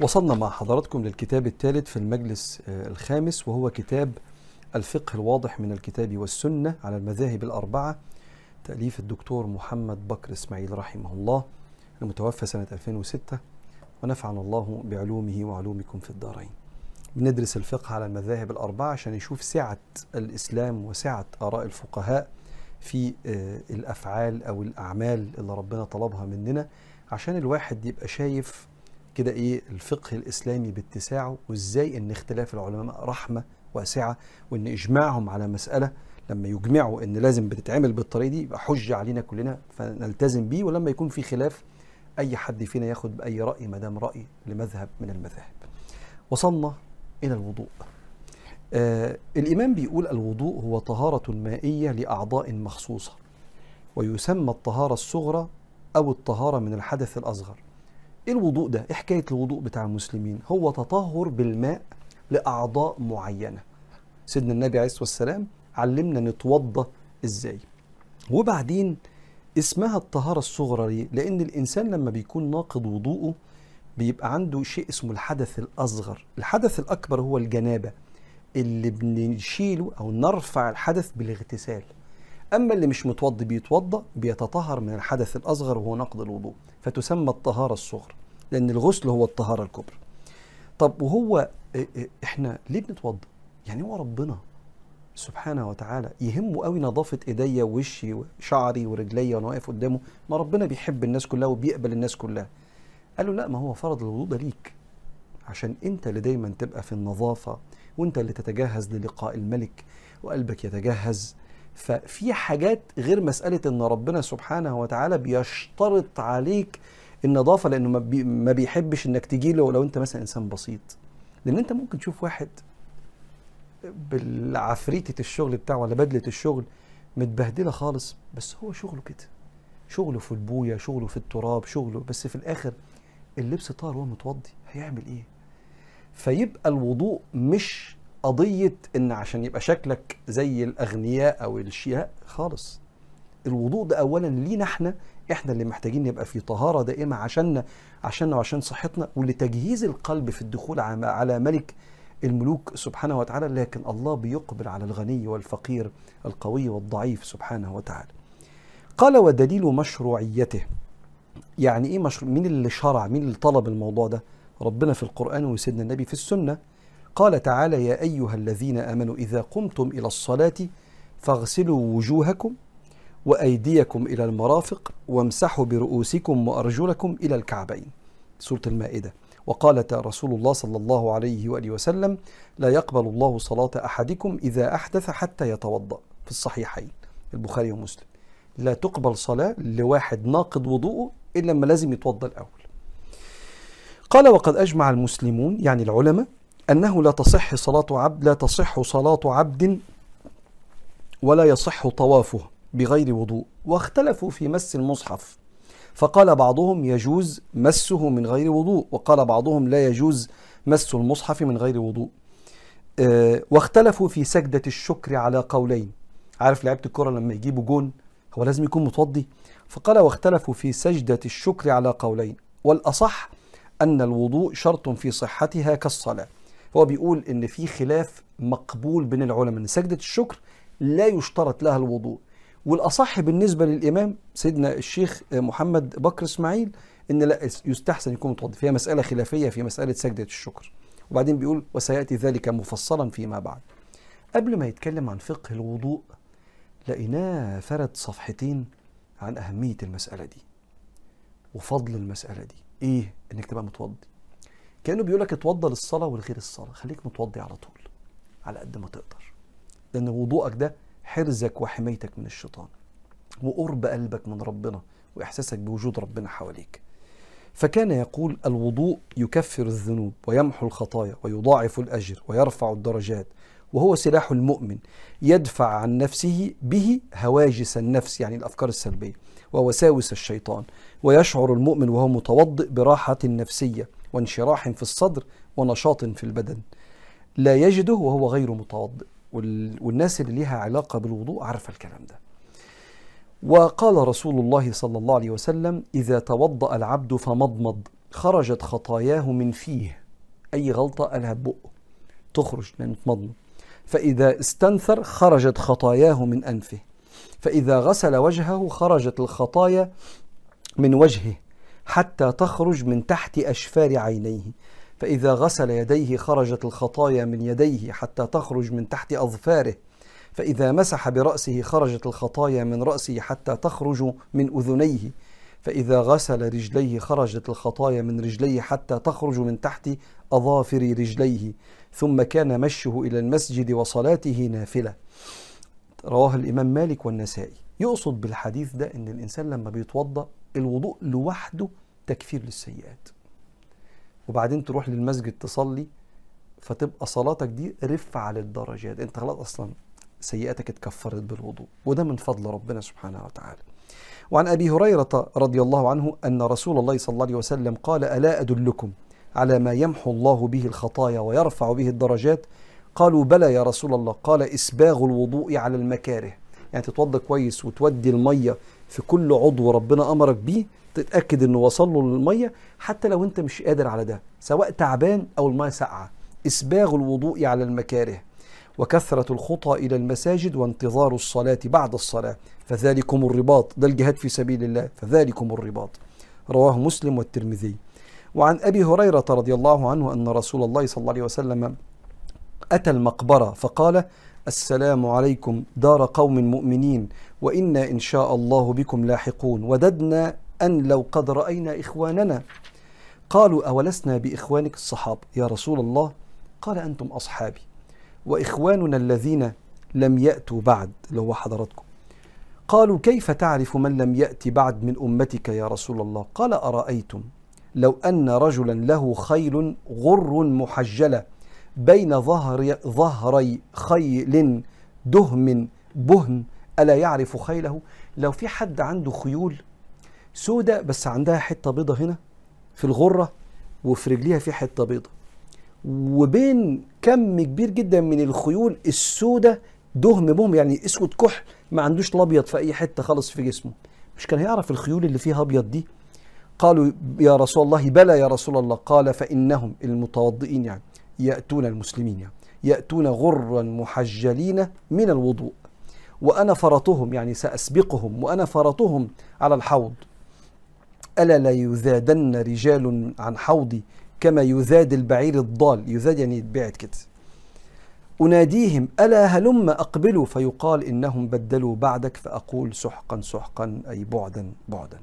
وصلنا مع حضراتكم للكتاب الثالث في المجلس آه، الخامس وهو كتاب الفقه الواضح من الكتاب والسنة على المذاهب الأربعة تأليف الدكتور محمد بكر إسماعيل رحمه الله. المتوفى سنة 2006 ونفعنا الله بعلومه وعلومكم في الدارين. بندرس الفقه على المذاهب الأربعة عشان نشوف سعة الإسلام وسعة آراء الفقهاء في آه، الأفعال أو الأعمال اللي ربنا طلبها مننا عشان الواحد يبقى شايف كده إيه الفقه الإسلامي باتساعه وازاي ان اختلاف العلماء رحمة واسعة وان اجماعهم على مسألة لما يجمعوا ان لازم بتتعمل بالطريقة دي يبقى حجه علينا كلنا فنلتزم بيه ولما يكون في خلاف اي حد فينا ياخد باي رأي ما دام رأي لمذهب من المذاهب. وصلنا إلى الوضوء. آه الإمام بيقول الوضوء هو طهارة مائية لأعضاء مخصوصة ويسمى الطهارة الصغرى أو الطهارة من الحدث الأصغر. إيه الوضوء ده؟ إيه حكاية الوضوء بتاع المسلمين؟ هو تطهر بالماء لأعضاء معينة. سيدنا النبي عليه الصلاة والسلام علمنا نتوضا إزاي. وبعدين اسمها الطهارة الصغرى ليه؟ لأن الإنسان لما بيكون ناقض وضوءه بيبقى عنده شيء اسمه الحدث الأصغر، الحدث الأكبر هو الجنابة اللي بنشيله أو نرفع الحدث بالاغتسال. أما اللي مش متوضي بيتوضأ بيتطهر من الحدث الأصغر وهو نقض الوضوء فتسمى الطهارة الصغرى لأن الغسل هو الطهارة الكبرى. طب وهو إحنا ليه بنتوضأ؟ يعني هو ربنا سبحانه وتعالى يهمه قوي نظافة إيديا ووشي وشعري ورجليا وأنا واقف قدامه ما ربنا بيحب الناس كلها وبيقبل الناس كلها. قال له لا ما هو فرض الوضوء ده ليك عشان أنت اللي دايما تبقى في النظافة وأنت اللي تتجهز للقاء الملك وقلبك يتجهز ففي حاجات غير مسألة إن ربنا سبحانه وتعالى بيشترط عليك النظافة لأنه ما, بي ما بيحبش إنك تجي له لو أنت مثلا إنسان بسيط. لأن أنت ممكن تشوف واحد بالعفريتة الشغل بتاعه ولا بدلة الشغل متبهدلة خالص بس هو شغله كده. شغله في البوية شغله في التراب شغله بس في الآخر اللبس طار وهو متوضي هيعمل إيه؟ فيبقى الوضوء مش قضية إن عشان يبقى شكلك زي الأغنياء أو الشياء خالص. الوضوء ده أولا لينا إحنا إحنا اللي محتاجين نبقى في طهارة دائمة عشاننا عشاننا وعشان صحتنا ولتجهيز القلب في الدخول على ملك الملوك سبحانه وتعالى لكن الله بيقبل على الغني والفقير القوي والضعيف سبحانه وتعالى. قال ودليل مشروعيته. يعني إيه مشروع؟ مين اللي شرع؟ مين اللي طلب الموضوع ده؟ ربنا في القرآن وسيدنا النبي في السنة. قال تعالى يا أيها الذين آمنوا إذا قمتم إلى الصلاة فاغسلوا وجوهكم وأيديكم إلى المرافق وامسحوا برؤوسكم وأرجلكم إلى الكعبين. سورة المائدة. وقال رسول الله صلى الله عليه وآله وسلم لا يقبل الله صلاة أحدكم إذا أحدث حتى يتوضأ. في الصحيحين. البخاري ومسلم. لا تقبل صلاة لواحد ناقض وضوءه إلا لما لازم يتوضأ الأول. قال وقد أجمع المسلمون يعني العلماء أنه لا تصح صلاة عبد لا تصح صلاة عبد ولا يصح طوافه بغير وضوء. واختلفوا في مس المصحف. فقال بعضهم يجوز مسه من غير وضوء وقال بعضهم لا يجوز مس المصحف من غير وضوء. أه واختلفوا في سجدة الشكر على قولين. عارف لعيبة الكرة لما يجيبوا جون هو لازم يكون متوضي. فقال واختلفوا في سجدة الشكر على قولين. والأصح أن الوضوء شرط في صحتها كالصلاة. هو بيقول إن في خلاف مقبول بين العلماء إن سجدة الشكر لا يشترط لها الوضوء. والأصح بالنسبة للإمام سيدنا الشيخ محمد بكر إسماعيل إن لا يستحسن يكون متوضي فيها مسألة خلافية في مسألة سجدة الشكر. وبعدين بيقول وسيأتي ذلك مفصلا فيما بعد. قبل ما يتكلم عن فقه الوضوء لقيناه فرد صفحتين عن أهمية المسألة دي وفضل المسألة دي. إيه إنك تبقى متوضي كانه بيقول لك اتوضى للصلاة ولغير الصلاة. خليك متوضي على طول على قد ما تقدر. لأن وضوءك ده حرزك وحمايتك من الشيطان وقرب قلبك من ربنا وإحساسك بوجود ربنا حواليك. فكان يقول الوضوء يكفر الذنوب ويمحو الخطايا ويضاعف الأجر ويرفع الدرجات وهو سلاح المؤمن يدفع عن نفسه به هواجس النفس يعني الأفكار السلبية ووساوس الشيطان. ويشعر المؤمن وهو متوضئ براحة نفسية. وانشراح في الصدر ونشاط في البدن. لا يجده وهو غير متوضئ. والناس اللي ليها علاقة بالوضوء عارفة الكلام ده. وقال رسول الله صلى الله عليه وسلم إذا توضأ العبد فمضمض. خرجت خطاياه من فيه. أي غلطة قالها ببقه تخرج لأنه تمضمض فإذا استنثر خرجت خطاياه من أنفه. فإذا غسل وجهه خرجت الخطايا من وجهه. حتى تخرج من تحت أشفار عينيه. فإذا غسل يديه خرجت الخطايا من يديه حتى تخرج من تحت أظفاره. فإذا مسح برأسه خرجت الخطايا من رأسه حتى تخرج من أذنيه. فإذا غسل رجليه خرجت الخطايا من رجليه حتى تخرج من تحت أظافر رجليه. ثم كان مشه إلى المسجد وصلاته نافلة. رواه الإمام مالك والنسائي. يقصد بالحديث ده إن الإنسان لما بيتوضأ الوضوء لوحده تكفير للسيئات. وبعدين تروح للمسجد تصلي فتبقى صلاتك دي رفع للدرجات انت خلاص أصلا سيئاتك اتكفرت بالوضوء وده من فضل ربنا سبحانه وتعالى. وعن أبي هريرة رضي الله عنه أن رسول الله صلى الله عليه وسلم قال ألا أدلكم على ما يمحو الله به الخطايا ويرفع به الدرجات؟ قالوا بلى يا رسول الله. قال إسباغ الوضوء على المكاره. يعني تتوضى كويس وتودي المية في كل عضو ربنا أمرك بيه تتأكد إنه وصل له المية حتى لو أنت مش قادر على ده سواء تعبان أو المية ساقعة. إسباغ الوضوء على المكاره وكثرة الخطى إلى المساجد وانتظار الصلاة بعد الصلاة. فذلكم الرباط. ده الجهاد في سبيل الله. فذلكم الرباط. رواه مسلم والترمذي. وعن أبي هريرة رضي الله عنه أن رسول الله صلى الله عليه وسلم أتى المقبرة فقال السلام عليكم دار قوم مؤمنين وإنا إن شاء الله بكم لاحقون. وددنا أن لو قد رأينا إخواننا. قالوا أولسنا بإخوانك الصحابة؟ يا رسول الله قال أنتم أصحابي. وإخواننا الذين لم يأتوا بعد اللي هو حضراتكم قالوا كيف تعرف من لم يأتي بعد من أمتك يا رسول الله؟ قال أرأيتم؟ لو أن رجلا له خيل غر محجلة بين ظهر ظهري خيل دهم بهم ألا يعرف خيله؟ لو في حد عنده خيول سودة بس عندها حتة بيضة هنا في الغرة وفي رجليها في حتة بيضة وبين كم كبير جدا من الخيول السودة دهم بهم يعني أسود كحل ما عندوش الابيض في أي حتة خالص في جسمه. مش كان هيعرف الخيول اللي فيها أبيض دي؟ قالوا يا رسول الله بلى يا رسول الله. قال فإنهم المتوضئين يعني. يأتون المسلمين يأتون غرا محجلين من الوضوء. وأنا فرطهم يعني سأسبقهم وأنا فرطهم على الحوض. ألا لا يذادن رجال عن حوضي كما يذاد البعير الضال يذاد يعني يتبعد كده. أناديهم ألا هلم أقبلوا؟ فيقال إنهم بدلوا بعدك فأقول سحقا سحقا أي بعدا بعدا.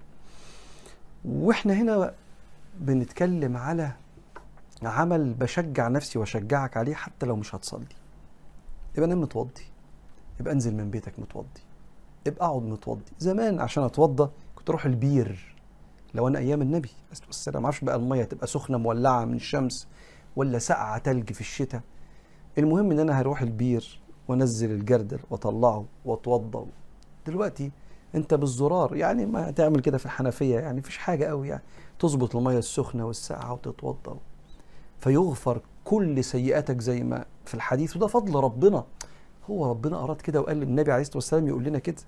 وإحنا هنا بنتكلم على عمل بشجع نفسي واشجعك عليه حتى لو مش هتصلي. يبقى نام متوضي. يبقى انزل من بيتك متوضي. يبقى اقعد متوضي. زمان عشان اتوضى كنت أروح البير. لو أنا أيام النبي عليه السلام معرفش بقى المية تبقى سخنة مولعة من الشمس ولا ساقعة تلج في الشتاء. المهم ان أنا هروح البير وانزل الجردل واطلعه واتوضى. دلوقتي انت بالزرار. يعني ما هتعمل كده في الحنفية. يعني مفيش حاجة قوي يعني. تظبط المية السخنة والساقعة وتتوضى. فيغفر كل سيئاتك زي ما في الحديث. وده فضل ربنا. هو ربنا أراد كده وقال للنبي عليه الصلاة والسلام يقول لنا كده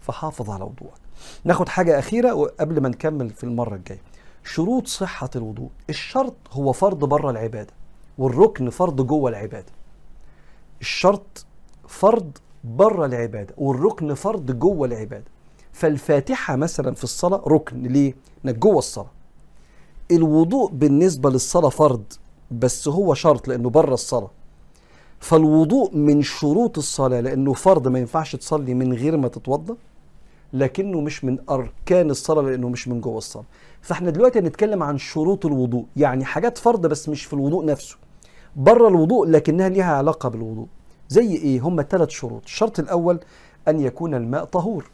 فحافظ على وضوءك. ناخد حاجة أخيرة وقبل ما نكمل في المرة الجاية. شروط صحة الوضوء. الشرط هو فرض بره العبادة والركن فرض جوه العبادة. الشرط فرض بره العبادة والركن فرض جوه العبادة. فالفاتحة مثلا في الصلاة ركن. ليه؟ إنك جوه الصلاة. الوضوء بالنسبة للصلاة فرض. بس هو شرط لأنه بره الصلاة. فالوضوء من شروط الصلاة لأنه فرض ما ينفعش تصلي من غير ما تتوضأ لكنه مش من أركان الصلاة لأنه مش من جوه الصلاة. فإحنا دلوقتي هنتكلم عن شروط الوضوء يعني حاجات فرض بس مش في الوضوء نفسه. بره الوضوء لكنها ليها علاقة بالوضوء. زي إيه؟ هم ثلاث شروط. الشرط الأول أن يكون الماء طهور.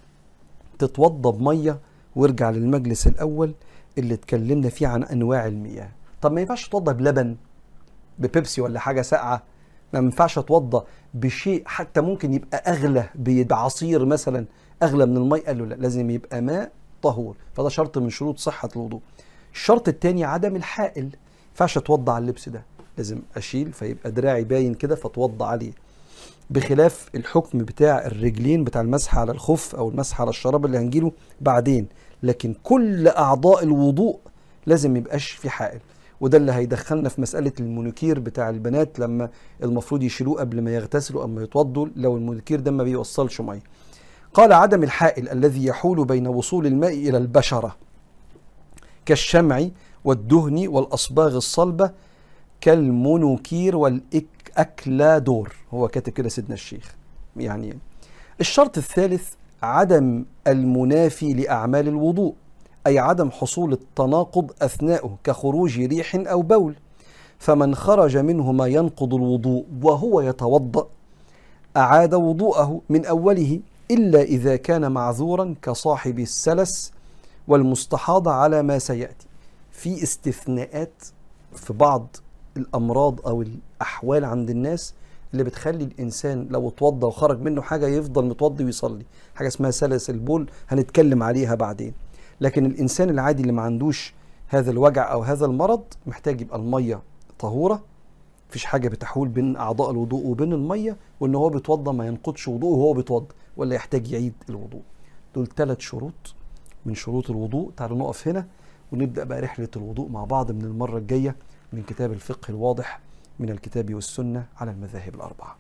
تتوضأ بمية وارجع للمجلس الأول اللي اتكلمنا فيه عن أنواع المياه. طب ما ينفعش تتوضا بلبن ببيبسي ولا حاجة ساقعة ما ينفعش اتوضا بشيء حتى ممكن يبقى أغلى بعصير مثلا أغلى من الماء قال له لا لازم يبقى ماء طهور. فده شرط من شروط صحة الوضوء. الشرط الثاني عدم الحائل. ما ينفعش اتوضا على اللبس ده. لازم أشيل فيبقى دراعي باين كده فاتوضا عليه. بخلاف الحكم بتاع الرجلين بتاع المسح على الخف أو المسح على الشراب اللي هنجيله بعدين. لكن كل أعضاء الوضوء لازم يبقاش في حائل. وده اللي هيدخلنا في مسألة المانيكير بتاع البنات لما المفروض يشيلوه قبل ما يغتسلوا أو ما يتوضوا لو المانيكير ده ما بيوصلش مية. قال عدم الحائل الذي يحول بين وصول الماء إلى البشرة كالشمع والدهن والأصباغ الصلبة كالمونوكير والأكلادور. هو كاتب كده سيدنا الشيخ. يعني الشرط الثالث عدم المنافي لأعمال الوضوء. أي عدم حصول التناقض أثناءه كخروج ريح أو بول فمن خرج منه ما ينقض الوضوء وهو يتوضأ أعاد وضوءه من أوله إلا إذا كان معذورا كصاحب السلس والمستحاضة على ما سيأتي في استثناءات في بعض الأمراض أو الأحوال عند الناس اللي بتخلي الإنسان لو اتوضى وخرج منه حاجة يفضل متوضي ويصلي حاجة اسمها سلس البول هنتكلم عليها بعدين. لكن الإنسان العادي اللي ما عندوش هذا الوجع أو هذا المرض محتاج يبقى المية طهورة. مفيش حاجة بتحول بين أعضاء الوضوء وبين المية وإن هو بيتوضى ما ينقضش وضوءه وهو بيتوضى ولا يحتاج يعيد الوضوء. دول ثلاث شروط من شروط الوضوء. تعالوا نقف هنا ونبدأ بقى رحلة الوضوء مع بعض من المرة الجاية من كتاب الفقه الواضح من الكتاب والسنة على المذاهب الأربعة.